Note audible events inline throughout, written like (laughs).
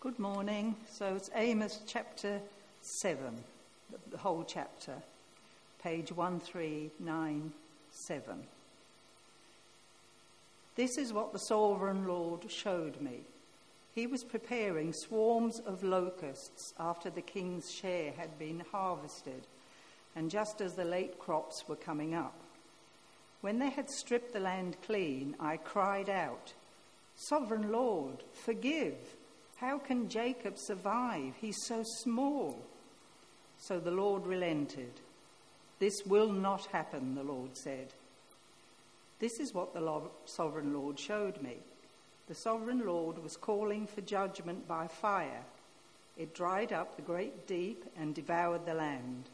Good morning. So it's Amos chapter 7, the whole chapter, page 1397. This is what the sovereign Lord showed me. He was preparing swarms of locusts after the king's share had been harvested, and just as the late crops were coming up. When they had stripped the land clean, I cried out, Sovereign Lord, forgive. How can Jacob survive? He's so small. So the Lord relented. This will not happen, the Lord said. This is what the sovereign Lord showed me. The sovereign Lord was calling for judgment by fire. It dried up the great deep and devoured the land.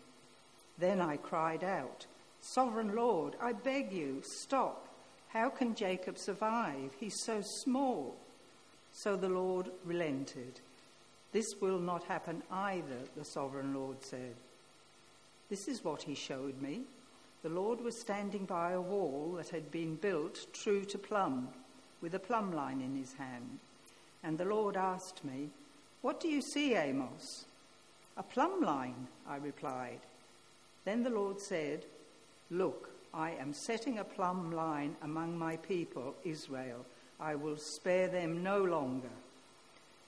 Then I cried out, Sovereign Lord, I beg you, stop. How can Jacob survive? He's so small. So the Lord relented. This will not happen either, the sovereign Lord said. This is what he showed me. The Lord was standing by a wall that had been built true to plumb, with a plumb line in his hand. And the Lord asked me, What do you see, Amos? A plumb line, I replied. Then the Lord said, Look, I am setting a plumb line among my people, Israel I will spare them no longer.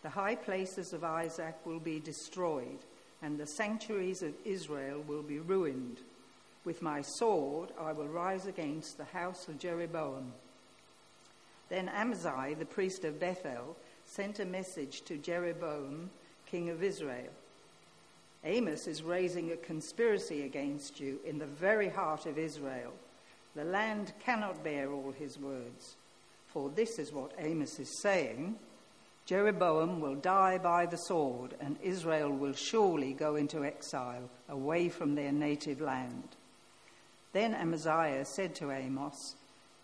The high places of Isaac will be destroyed, and the sanctuaries of Israel will be ruined. With my sword I will rise against the house of Jeroboam. Then Amaziah, the priest of Bethel, sent a message to Jeroboam, king of Israel. Amos is raising a conspiracy against you in the very heart of Israel. The land cannot bear all his words. For this is what Amos is saying Jeroboam will die by the sword, and Israel will surely go into exile away from their native land. Then Amaziah said to Amos,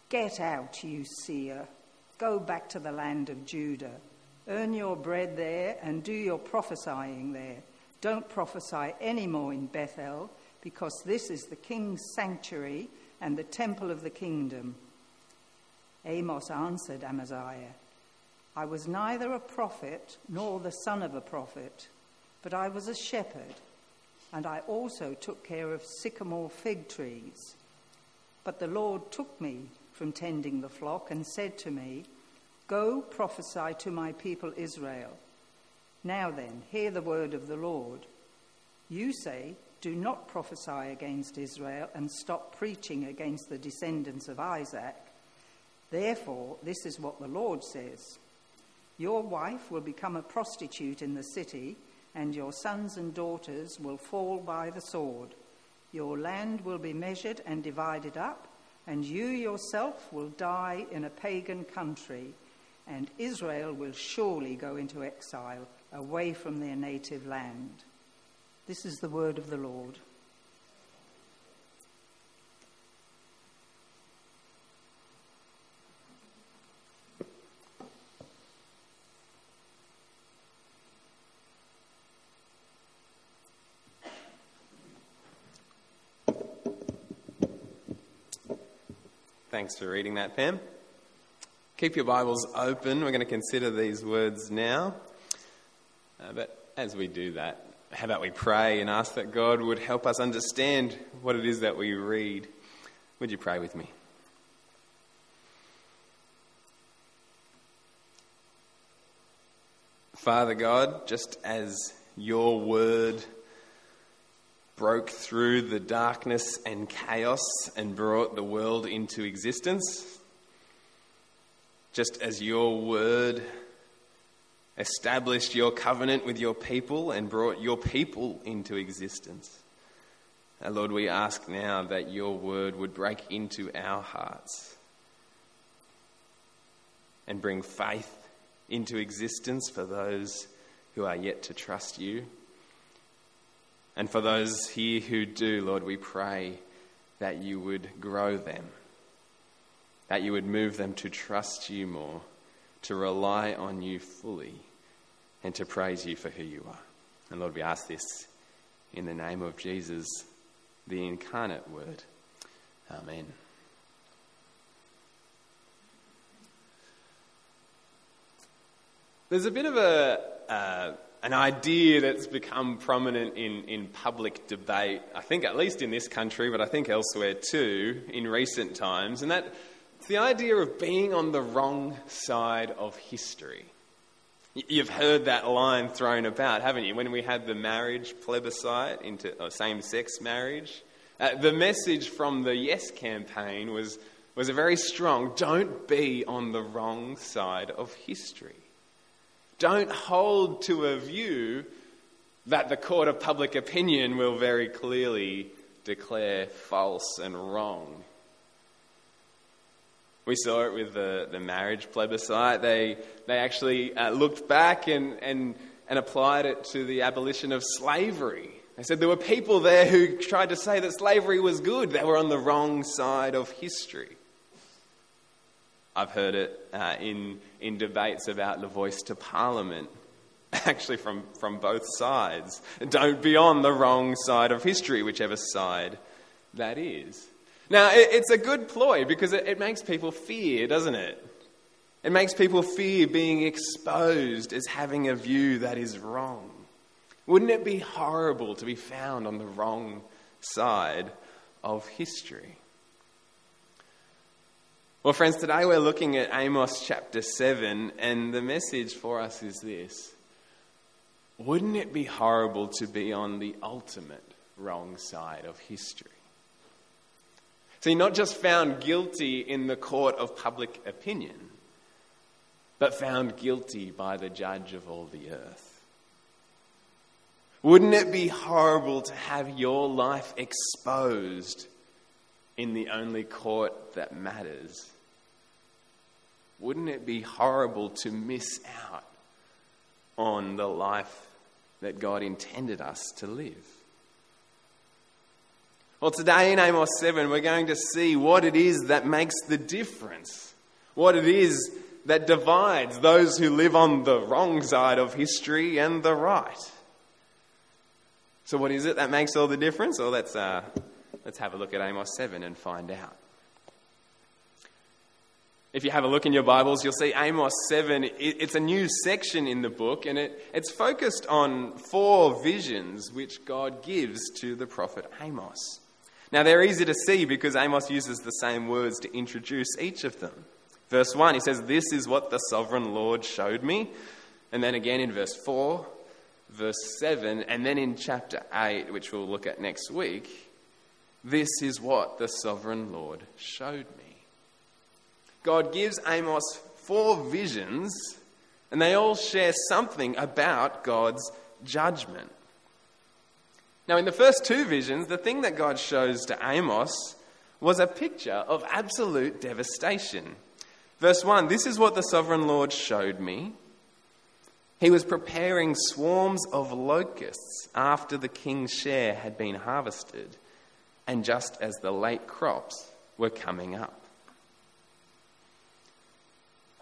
Get out, you seer. Go back to the land of Judah. Earn your bread there and do your prophesying there. Don't prophesy any more in Bethel, because this is the king's sanctuary and the temple of the kingdom. Amos answered Amaziah, I was neither a prophet nor the son of a prophet, but I was a shepherd, and I also took care of sycamore fig trees. But the Lord took me from tending the flock and said to me, Go prophesy to my people Israel. Now then, hear the word of the Lord. You say, Do not prophesy against Israel and stop preaching against the descendants of Isaac. Therefore, this is what the Lord says Your wife will become a prostitute in the city, and your sons and daughters will fall by the sword. Your land will be measured and divided up, and you yourself will die in a pagan country, and Israel will surely go into exile away from their native land. This is the word of the Lord. Thanks for reading that, Pam. Keep your Bibles open. We're going to consider these words now. Uh, but as we do that, how about we pray and ask that God would help us understand what it is that we read? Would you pray with me? Father God, just as your word broke through the darkness and chaos and brought the world into existence, just as your word established your covenant with your people and brought your people into existence. Lord, we ask now that your word would break into our hearts and bring faith into existence for those who are yet to trust you. And for those here who do, Lord, we pray that you would grow them, that you would move them to trust you more, to rely on you fully, and to praise you for who you are. And Lord, we ask this in the name of Jesus, the incarnate Word. Amen. There's a bit of a, uh, an idea that's become prominent in, in public debate, I think at least in this country, but I think elsewhere too, in recent times, and that's the idea of being on the wrong side of history. You've heard that line thrown about, haven't you? When we had the marriage plebiscite into same sex marriage, uh, the message from the Yes campaign was, was a very strong don't be on the wrong side of history. Don't hold to a view that the court of public opinion will very clearly declare false and wrong. We saw it with the, the marriage plebiscite. They, they actually uh, looked back and, and, and applied it to the abolition of slavery. They said there were people there who tried to say that slavery was good. They were on the wrong side of history. I've heard it uh, in, in debates about the voice to parliament, (laughs) actually from, from both sides. Don't be on the wrong side of history, whichever side that is. Now, it's a good ploy because it makes people fear, doesn't it? It makes people fear being exposed as having a view that is wrong. Wouldn't it be horrible to be found on the wrong side of history? Well, friends, today we're looking at Amos chapter 7, and the message for us is this Wouldn't it be horrible to be on the ultimate wrong side of history? See, not just found guilty in the court of public opinion, but found guilty by the judge of all the earth. Wouldn't it be horrible to have your life exposed in the only court that matters? Wouldn't it be horrible to miss out on the life that God intended us to live? Well, today in Amos 7, we're going to see what it is that makes the difference, what it is that divides those who live on the wrong side of history and the right. So, what is it that makes all the difference? Well, let's, uh, let's have a look at Amos 7 and find out. If you have a look in your Bibles, you'll see Amos 7. It's a new section in the book, and it, it's focused on four visions which God gives to the prophet Amos. Now, they're easy to see because Amos uses the same words to introduce each of them. Verse 1, he says, This is what the sovereign Lord showed me. And then again in verse 4, verse 7, and then in chapter 8, which we'll look at next week, this is what the sovereign Lord showed me. God gives Amos four visions, and they all share something about God's judgment. Now, in the first two visions, the thing that God shows to Amos was a picture of absolute devastation. Verse 1 This is what the sovereign Lord showed me. He was preparing swarms of locusts after the king's share had been harvested, and just as the late crops were coming up.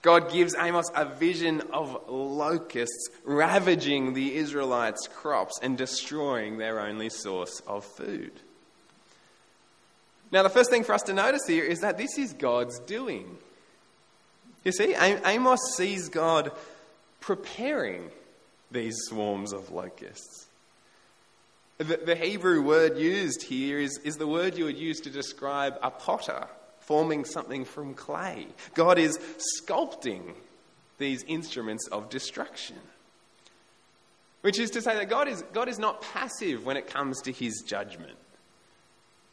God gives Amos a vision of locusts ravaging the Israelites' crops and destroying their only source of food. Now, the first thing for us to notice here is that this is God's doing. You see, Amos sees God preparing these swarms of locusts. The, Hebrew word used here is, is the word you would use to describe a potter forming something from clay. God is sculpting these instruments of destruction. Which is to say that God is, God is not passive when it comes to his judgment.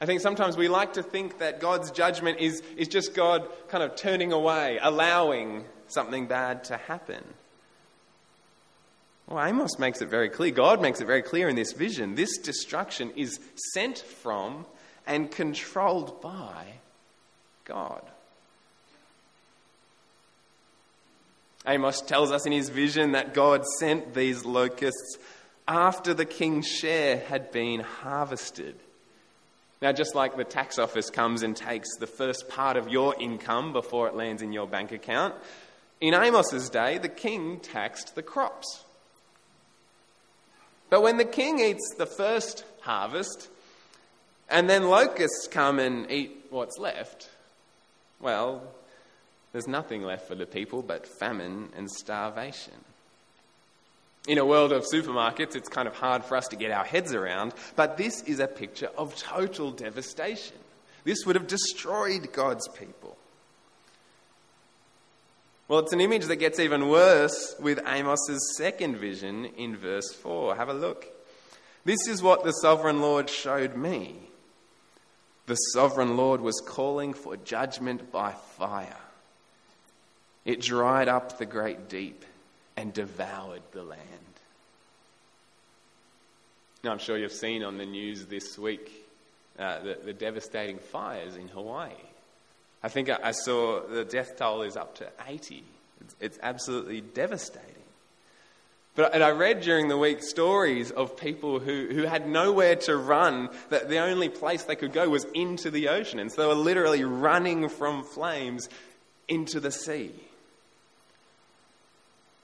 I think sometimes we like to think that God's judgment is, is just God kind of turning away, allowing something bad to happen. Well, Amos makes it very clear, God makes it very clear in this vision this destruction is sent from and controlled by God. Amos tells us in his vision that God sent these locusts after the king's share had been harvested. Now, just like the tax office comes and takes the first part of your income before it lands in your bank account, in Amos's day, the king taxed the crops. But when the king eats the first harvest, and then locusts come and eat what's left, well, there's nothing left for the people but famine and starvation. In a world of supermarkets, it's kind of hard for us to get our heads around, but this is a picture of total devastation. This would have destroyed God's people. Well, it's an image that gets even worse with Amos's second vision in verse 4. Have a look. This is what the sovereign Lord showed me. The sovereign Lord was calling for judgment by fire. It dried up the great deep and devoured the land. Now, I'm sure you've seen on the news this week uh, the, the devastating fires in Hawaii. I think I saw the death toll is up to 80. It's, it's absolutely devastating. But and I read during the week stories of people who, who had nowhere to run, that the only place they could go was into the ocean. And so they were literally running from flames into the sea.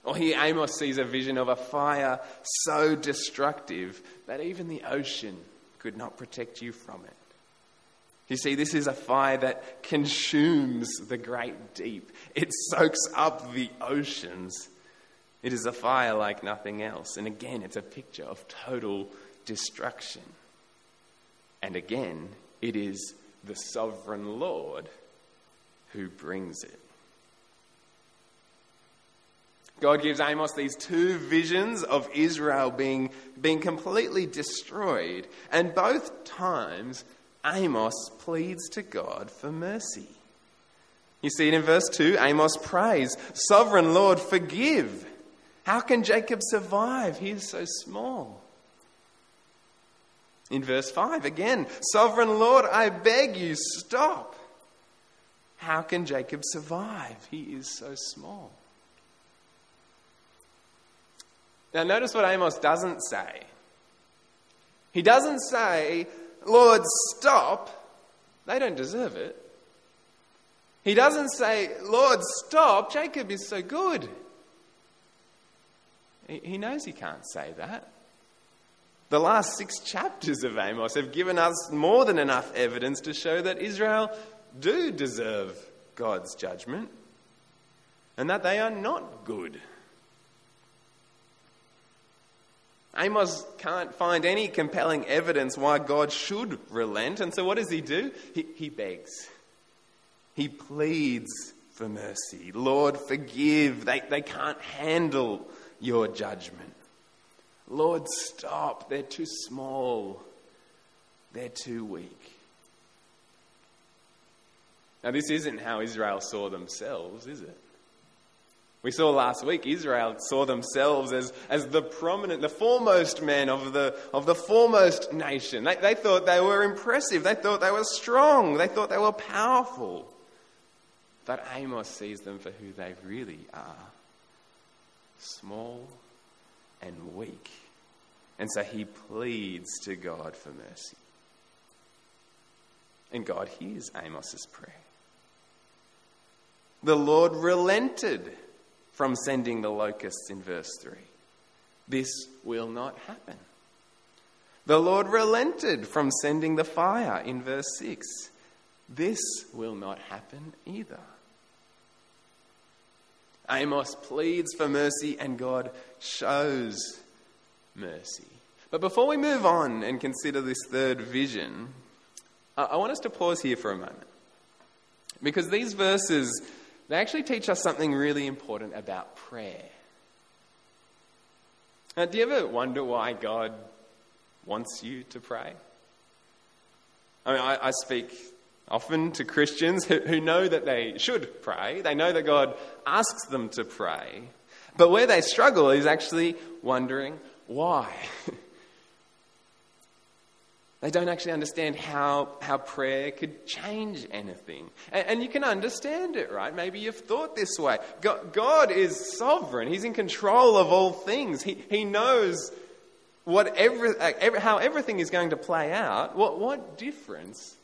Or here Amos sees a vision of a fire so destructive that even the ocean could not protect you from it. You see, this is a fire that consumes the great deep, it soaks up the oceans. It is a fire like nothing else. And again, it's a picture of total destruction. And again, it is the sovereign Lord who brings it. God gives Amos these two visions of Israel being, being completely destroyed, and both times Amos pleads to God for mercy. You see it in verse 2 Amos prays, Sovereign Lord, forgive. How can Jacob survive? He is so small. In verse 5 again, Sovereign Lord, I beg you, stop. How can Jacob survive? He is so small. Now, notice what Amos doesn't say. He doesn't say, Lord, stop. They don't deserve it. He doesn't say, Lord, stop. Jacob is so good. He knows he can't say that. The last six chapters of Amos have given us more than enough evidence to show that Israel do deserve God's judgment and that they are not good. Amos can't find any compelling evidence why God should relent, and so what does he do? He, he begs. He pleads for mercy. Lord, forgive. They, they can't handle your judgment. Lord, stop. They're too small. They're too weak. Now, this isn't how Israel saw themselves, is it? We saw last week Israel saw themselves as, as the prominent, the foremost men of the, of the foremost nation. They, they thought they were impressive. They thought they were strong. They thought they were powerful. But Amos sees them for who they really are small and weak. And so he pleads to God for mercy. And God hears Amos's prayer. The Lord relented from sending the locusts in verse 3. This will not happen. The Lord relented from sending the fire in verse 6. This will not happen either. Amos pleads for mercy and God shows mercy. But before we move on and consider this third vision, I want us to pause here for a moment. Because these verses they actually teach us something really important about prayer. Now, do you ever wonder why God wants you to pray? I mean, I, I speak often to Christians who, know that they should pray. They know that God asks them to pray. But where they struggle is actually wondering why. (laughs) They don't actually understand how, how prayer could change anything. And, and, you can understand it, right? Maybe you've thought this way. God, God is sovereign, He's in control of all things. He, he knows what every, uh, every, how everything is going to play out. What, what difference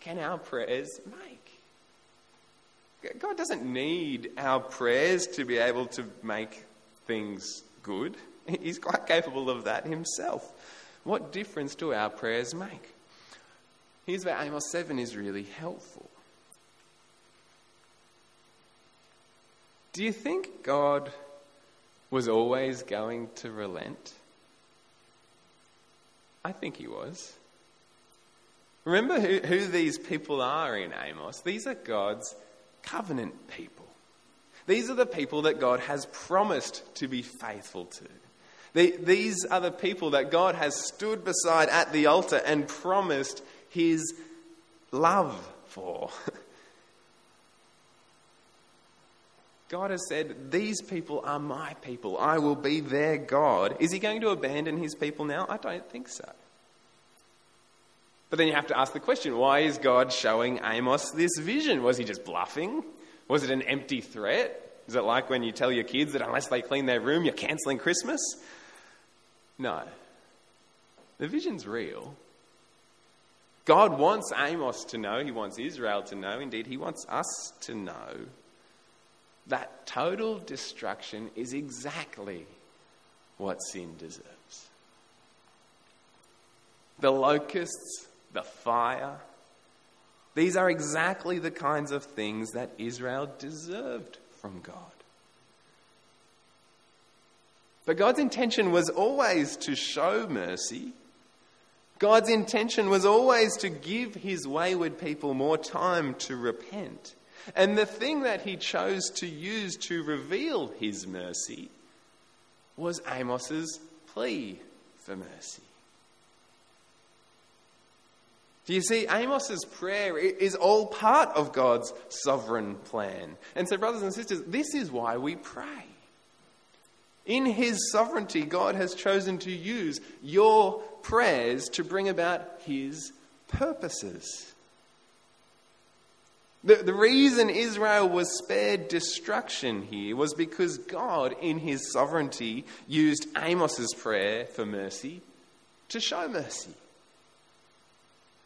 can our prayers make? God doesn't need our prayers to be able to make things good. He's quite capable of that himself. What difference do our prayers make? Here's where Amos 7 is really helpful. Do you think God was always going to relent? I think he was. Remember who, who these people are in Amos? These are God's covenant people. These are the people that God has promised to be faithful to. The, these are the people that God has stood beside at the altar and promised his love for. (laughs) God has said, These people are my people. I will be their God. Is he going to abandon his people now? I don't think so. But then you have to ask the question why is God showing Amos this vision? Was he just bluffing? Was it an empty threat? Is it like when you tell your kids that unless they clean their room, you're cancelling Christmas? No. The vision's real. God wants Amos to know, he wants Israel to know, indeed, he wants us to know that total destruction is exactly what sin deserves. The locusts, the fire, these are exactly the kinds of things that Israel deserved from God. But God's intention was always to show mercy. God's intention was always to give his wayward people more time to repent. And the thing that he chose to use to reveal his mercy was Amos's plea for mercy. Do you see, Amos's prayer is all part of God's sovereign plan. And so, brothers and sisters, this is why we pray. In His sovereignty, God has chosen to use your prayers to bring about His purposes. The, the reason Israel was spared destruction here was because God, in his sovereignty, used Amos's prayer for mercy to show mercy.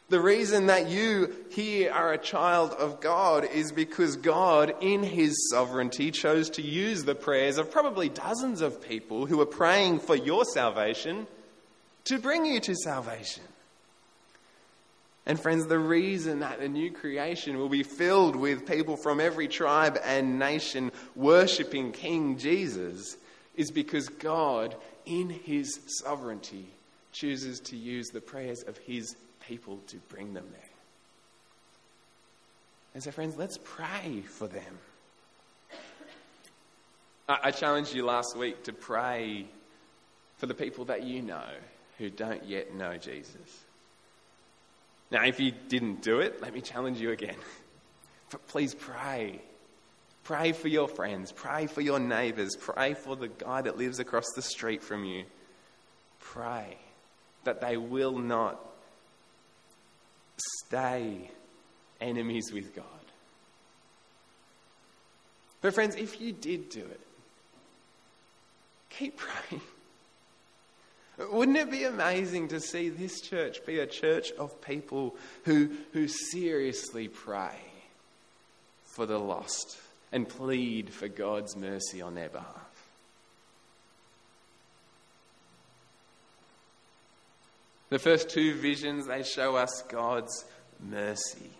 The reason that you here are a child of God is because God, in his sovereignty, chose to use the prayers of probably dozens of people who are praying for your salvation to bring you to salvation. And friends, the reason that the new creation will be filled with people from every tribe and nation worshipping King Jesus is because God, in his sovereignty, chooses to use the prayers of his people to bring them there. And so, friends, let's pray for them. I challenged you last week to pray for the people that you know who don't yet know Jesus. Now, if you didn't do it, let me challenge you again. (laughs) Please pray. Pray for your friends. Pray for your neighbors. Pray for the guy that lives across the street from you. Pray that they will not stay enemies with God. But, friends, if you did do it, keep praying. Wouldn't it be amazing to see this church be a church of people who, who seriously pray for the lost and plead for God's mercy on their behalf? The first two visions, they show us God's mercy.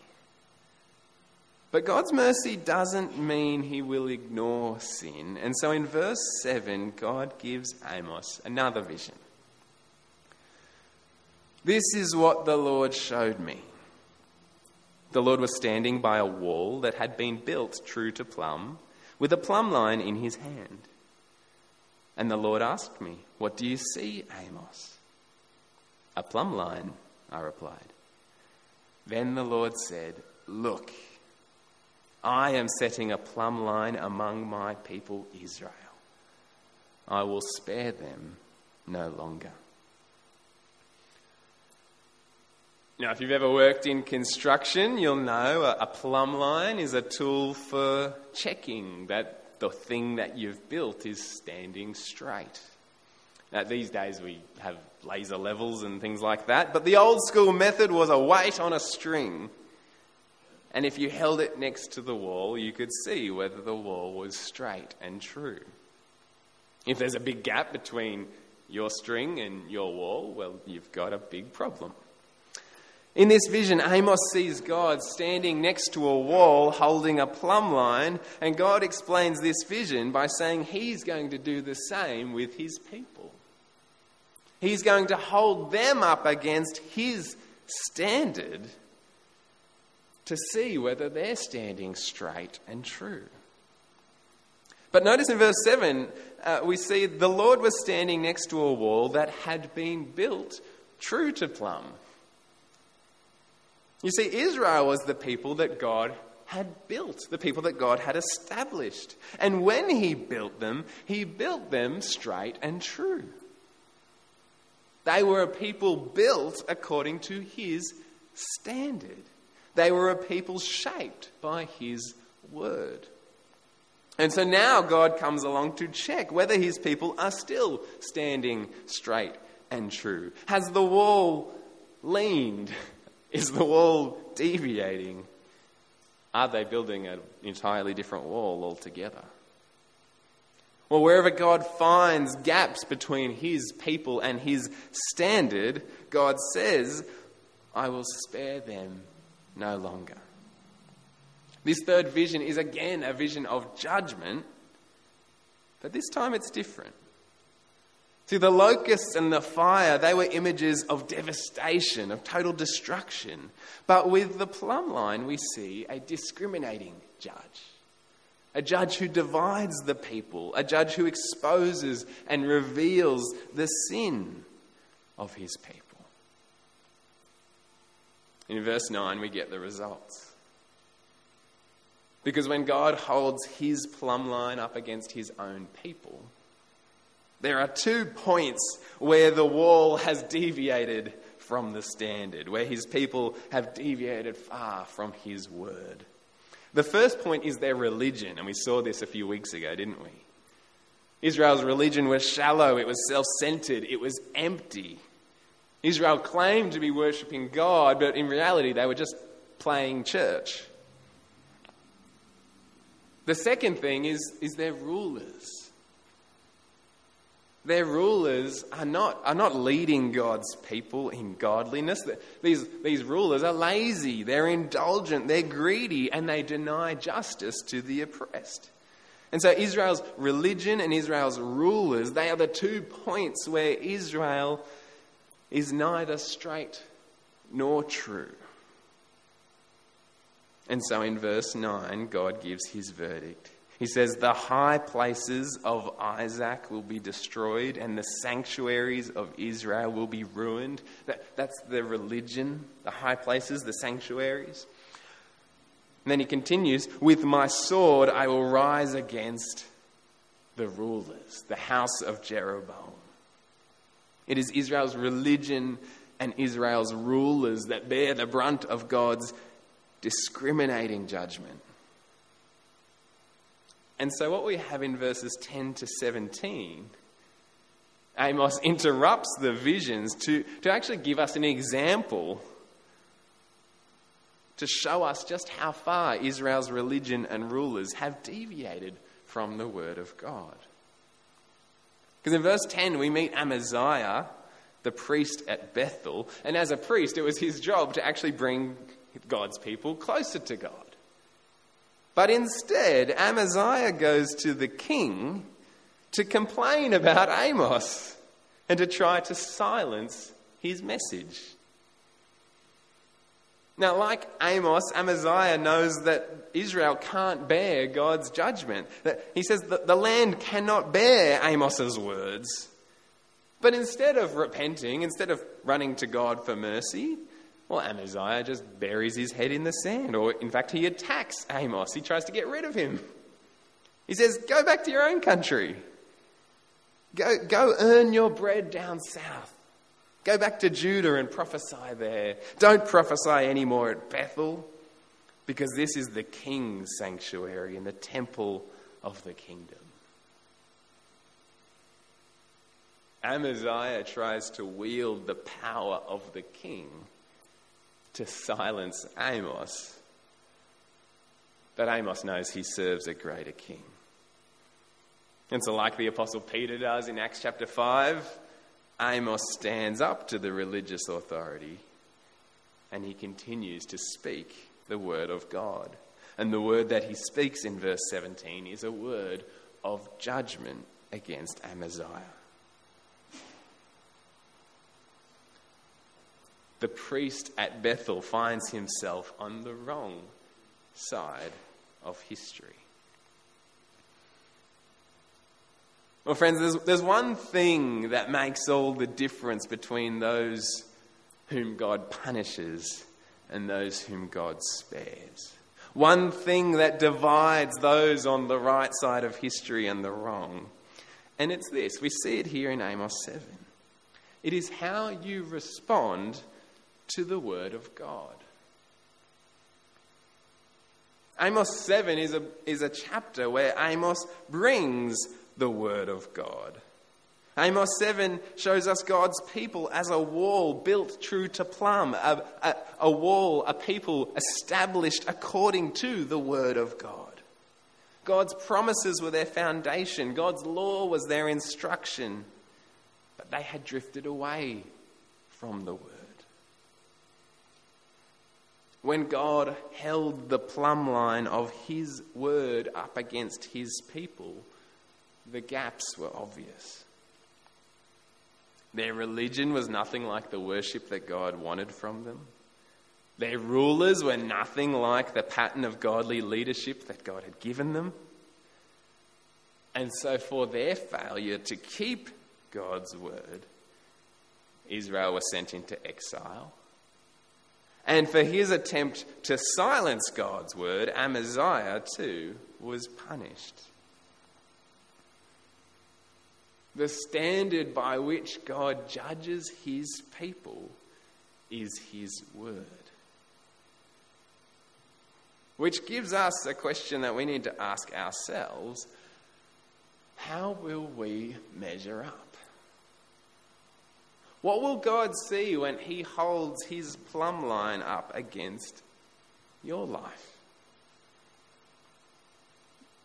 But God's mercy doesn't mean he will ignore sin. And so in verse 7, God gives Amos another vision. This is what the Lord showed me. The Lord was standing by a wall that had been built true to plumb, with a plumb line in his hand. And the Lord asked me, What do you see, Amos? A plumb line, I replied. Then the Lord said, Look, I am setting a plumb line among my people Israel. I will spare them no longer. Now, if you've ever worked in construction, you'll know a, plumb line is a tool for checking that the thing that you've built is standing straight. Now, these days we have laser levels and things like that, but the old school method was a weight on a string. And if you held it next to the wall, you could see whether the wall was straight and true. If there's a big gap between your string and your wall, well, you've got a big problem. In this vision, Amos sees God standing next to a wall holding a plumb line, and God explains this vision by saying he's going to do the same with his people. He's going to hold them up against his standard to see whether they're standing straight and true. But notice in verse 7, uh, we see the Lord was standing next to a wall that had been built true to plumb. You see, Israel was the people that God had built, the people that God had established. And when He built them, He built them straight and true. They were a people built according to His standard. They were a people shaped by His word. And so now God comes along to check whether His people are still standing straight and true. Has the wall leaned (laughs) is the wall deviating? Are they building an entirely different wall altogether? Well, wherever God finds gaps between his people and his standard, God says, I will spare them no longer. This third vision is again a vision of judgment, but this time it's different. See, the locusts and the fire, they were images of devastation, of total destruction. But with the plumb line, we see a discriminating judge. A judge who divides the people, a judge who exposes and reveals the sin of his people. In verse 9, we get the results. Because when God holds his plumb line up against his own people, there are two points where the wall has deviated from the standard, where his people have deviated far from his word. The first point is their religion, and we saw this a few weeks ago, didn't we? Israel's religion was shallow, it was self centered, it was empty. Israel claimed to be worshipping God, but in reality, they were just playing church. The second thing is, is their rulers. Their rulers are not, are not leading God's people in godliness. These, these rulers are lazy, they're indulgent, they're greedy, and they deny justice to the oppressed. And so Israel's religion and Israel's rulers, they are the two points where Israel is neither straight nor true. And so in verse 9, God gives his verdict. He says, The high places of Isaac will be destroyed, and the sanctuaries of Israel will be ruined. That, that's the religion, the high places, the sanctuaries. And then he continues, With my sword I will rise against the rulers, the house of Jeroboam. It is Israel's religion and Israel's rulers that bear the brunt of God's discriminating judgment. And so, what we have in verses 10 to 17, Amos interrupts the visions to, to actually give us an example to show us just how far Israel's religion and rulers have deviated from the Word of God. Because in verse 10, we meet Amaziah, the priest at Bethel, and as a priest, it was his job to actually bring God's people closer to God. But instead, Amaziah goes to the king to complain about Amos and to try to silence his message. Now, like Amos, Amaziah knows that Israel can't bear God's judgment. He says that the land cannot bear Amos's words. But instead of repenting, instead of running to God for mercy, well, Amaziah just buries his head in the sand, or in fact, he attacks Amos. He tries to get rid of him. He says, Go back to your own country. Go, go earn your bread down south. Go back to Judah and prophesy there. Don't prophesy anymore at Bethel, because this is the king's sanctuary and the temple of the kingdom. Amaziah tries to wield the power of the king to silence Amos. But Amos knows he serves a greater king. And so, like the Apostle Peter does in Acts chapter 5, Amos stands up to the religious authority and he continues to speak the word of God. And the word that he speaks in verse 17 is a word of judgment against Amaziah. The priest at Bethel finds himself on the wrong side of history. Well, friends, there's, there's one thing that makes all the difference between those whom God punishes and those whom God spares. One thing that divides those on the right side of history and the wrong. And it's this we see it here in Amos 7. It is how you respond to the Word of God. Amos 7 is a, is a chapter where Amos brings the Word of God. Amos 7 shows us God's people as a wall built true to plumb, a, a, a, wall, a people established according to the Word of God. God's promises were their foundation, God's law was their instruction, but they had drifted away from the Word. When God held the plumb line of His Word up against His people, the gaps were obvious. Their religion was nothing like the worship that God wanted from them. Their rulers were nothing like the pattern of godly leadership that God had given them. And so, for their failure to keep God's word, Israel was sent into exile. And for his attempt to silence God's word, Amaziah too was punished. The standard by which God judges his people is his word. Which gives us a question that we need to ask ourselves how will we measure up? What will God see when he holds his plumb line up against your life?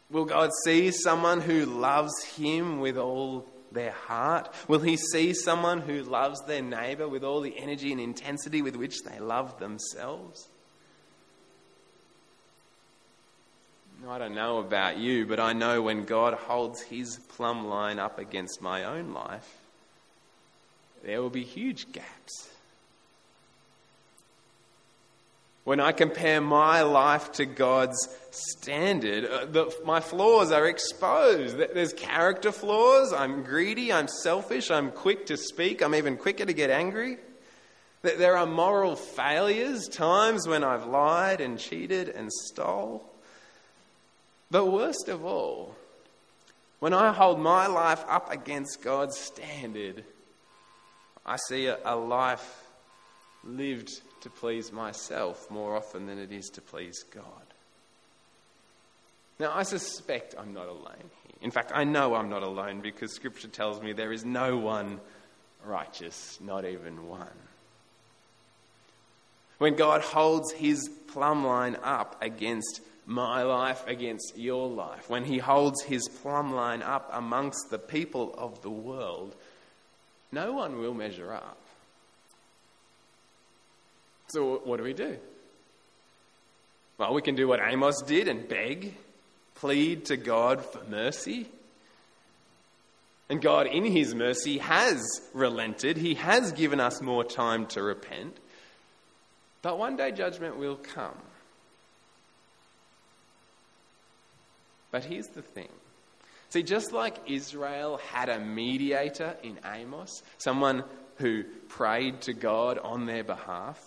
Will God see someone who loves him with all their heart? Will he see someone who loves their neighbour with all the energy and intensity with which they love themselves? I don't know about you, but I know when God holds his plumb line up against my own life, there will be huge gaps. When I compare my life to God's standard, uh, the, my flaws are exposed. There's character flaws. I'm greedy. I'm selfish. I'm quick to speak. I'm even quicker to get angry. There are moral failures, times when I've lied and cheated and stole. But worst of all, when I hold my life up against God's standard, I see a, a life lived to please myself more often than it is to please God. Now, I suspect I'm not alone here. In fact, I know I'm not alone because Scripture tells me there is no one righteous, not even one. When God holds his plumb line up against my life, against your life, when he holds his plumb line up amongst the people of the world, no one will measure up. So, what do we do? Well, we can do what Amos did and beg, plead to God for mercy. And God, in His mercy, has relented. He has given us more time to repent. But one day judgment will come. But here's the thing. See, just like Israel had a mediator in Amos, someone who prayed to God on their behalf,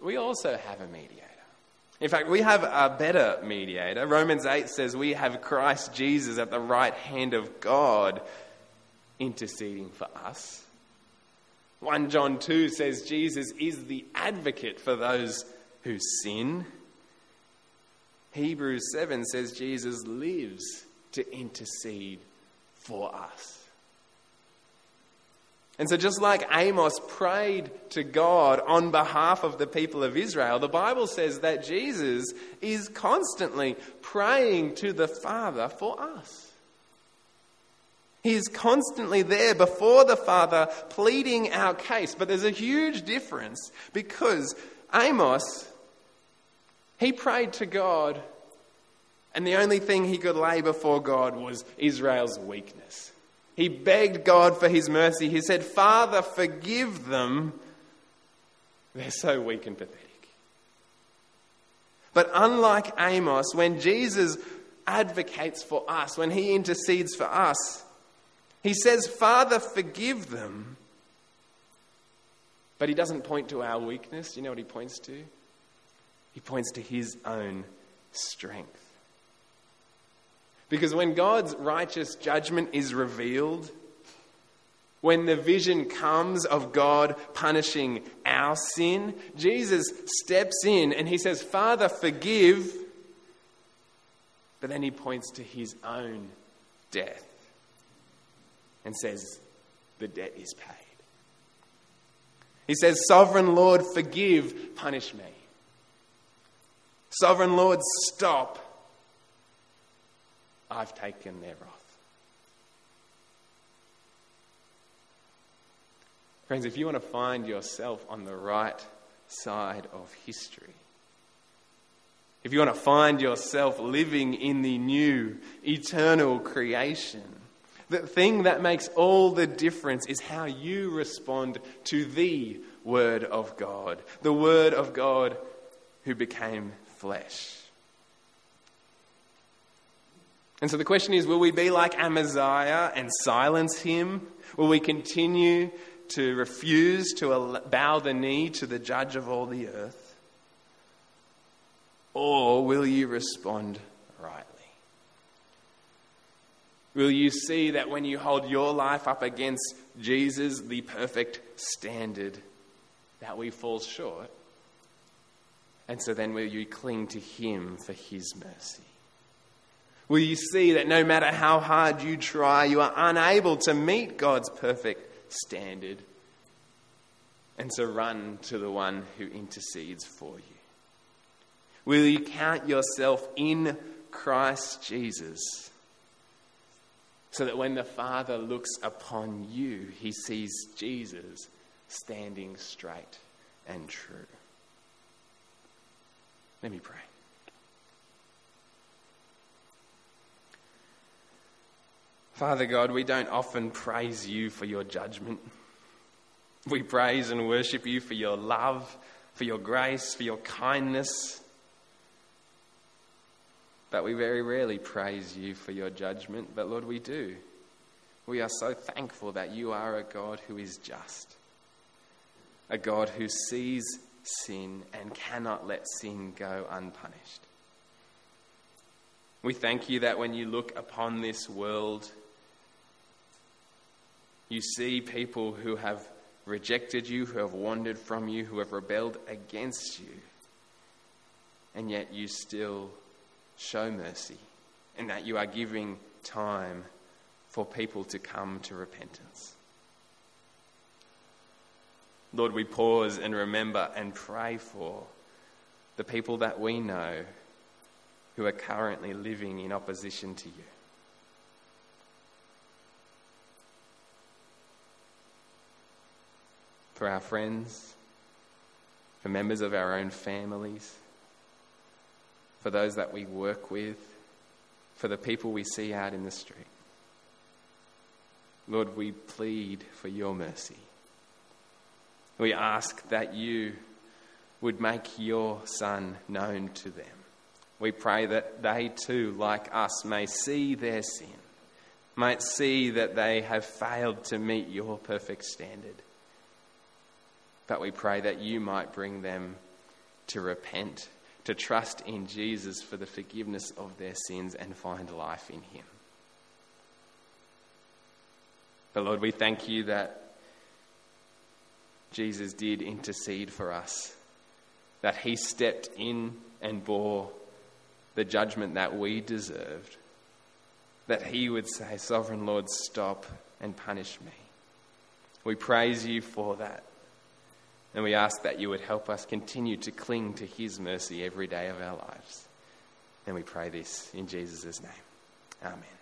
we also have a mediator. In fact, we have a better mediator. Romans 8 says we have Christ Jesus at the right hand of God interceding for us. 1 John 2 says Jesus is the advocate for those who sin. Hebrews 7 says Jesus lives to intercede for us. And so, just like Amos prayed to God on behalf of the people of Israel, the Bible says that Jesus is constantly praying to the Father for us. He is constantly there before the Father pleading our case. But there's a huge difference because Amos, he prayed to God, and the only thing he could lay before God was Israel's weakness. He begged God for his mercy. He said, Father, forgive them. They're so weak and pathetic. But unlike Amos, when Jesus advocates for us, when he intercedes for us, he says, Father, forgive them. But he doesn't point to our weakness. You know what he points to? He points to his own strength. Because when God's righteous judgment is revealed, when the vision comes of God punishing our sin, Jesus steps in and he says, Father, forgive. But then he points to his own death and says, The debt is paid. He says, Sovereign Lord, forgive, punish me. Sovereign Lord, stop. I've taken their wrath. Friends, if you want to find yourself on the right side of history, if you want to find yourself living in the new eternal creation, the thing that makes all the difference is how you respond to the Word of God, the Word of God who became flesh. And so the question is will we be like Amaziah and silence him? Will we continue to refuse to bow the knee to the judge of all the earth? Or will you respond rightly? Will you see that when you hold your life up against Jesus, the perfect standard, that we fall short? And so then will you cling to him for his mercy? Will you see that no matter how hard you try, you are unable to meet God's perfect standard? And to run to the one who intercedes for you. Will you count yourself in Christ Jesus so that when the Father looks upon you, he sees Jesus standing straight and true? Let me pray. Father God, we don't often praise you for your judgment. We praise and worship you for your love, for your grace, for your kindness. But we very rarely praise you for your judgment. But Lord, we do. We are so thankful that you are a God who is just, a God who sees sin and cannot let sin go unpunished. We thank you that when you look upon this world, you see people who have rejected you, who have wandered from you, who have rebelled against you, and yet you still show mercy, and that you are giving time for people to come to repentance. Lord, we pause and remember and pray for the people that we know who are currently living in opposition to you. For our friends, for members of our own families, for those that we work with, for the people we see out in the street. Lord, we plead for your mercy. We ask that you would make your Son known to them. We pray that they too, like us, may see their sin, might see that they have failed to meet your perfect standard but we pray that you might bring them to repent, to trust in Jesus for the forgiveness of their sins and find life in Him. But Lord, we thank you that Jesus did intercede for us, that He stepped in and bore the judgment that we deserved, that He would say, Sovereign Lord, stop and punish me. We praise you for that. And we ask that you would help us continue to cling to his mercy every day of our lives. And we pray this in Jesus' name. Amen.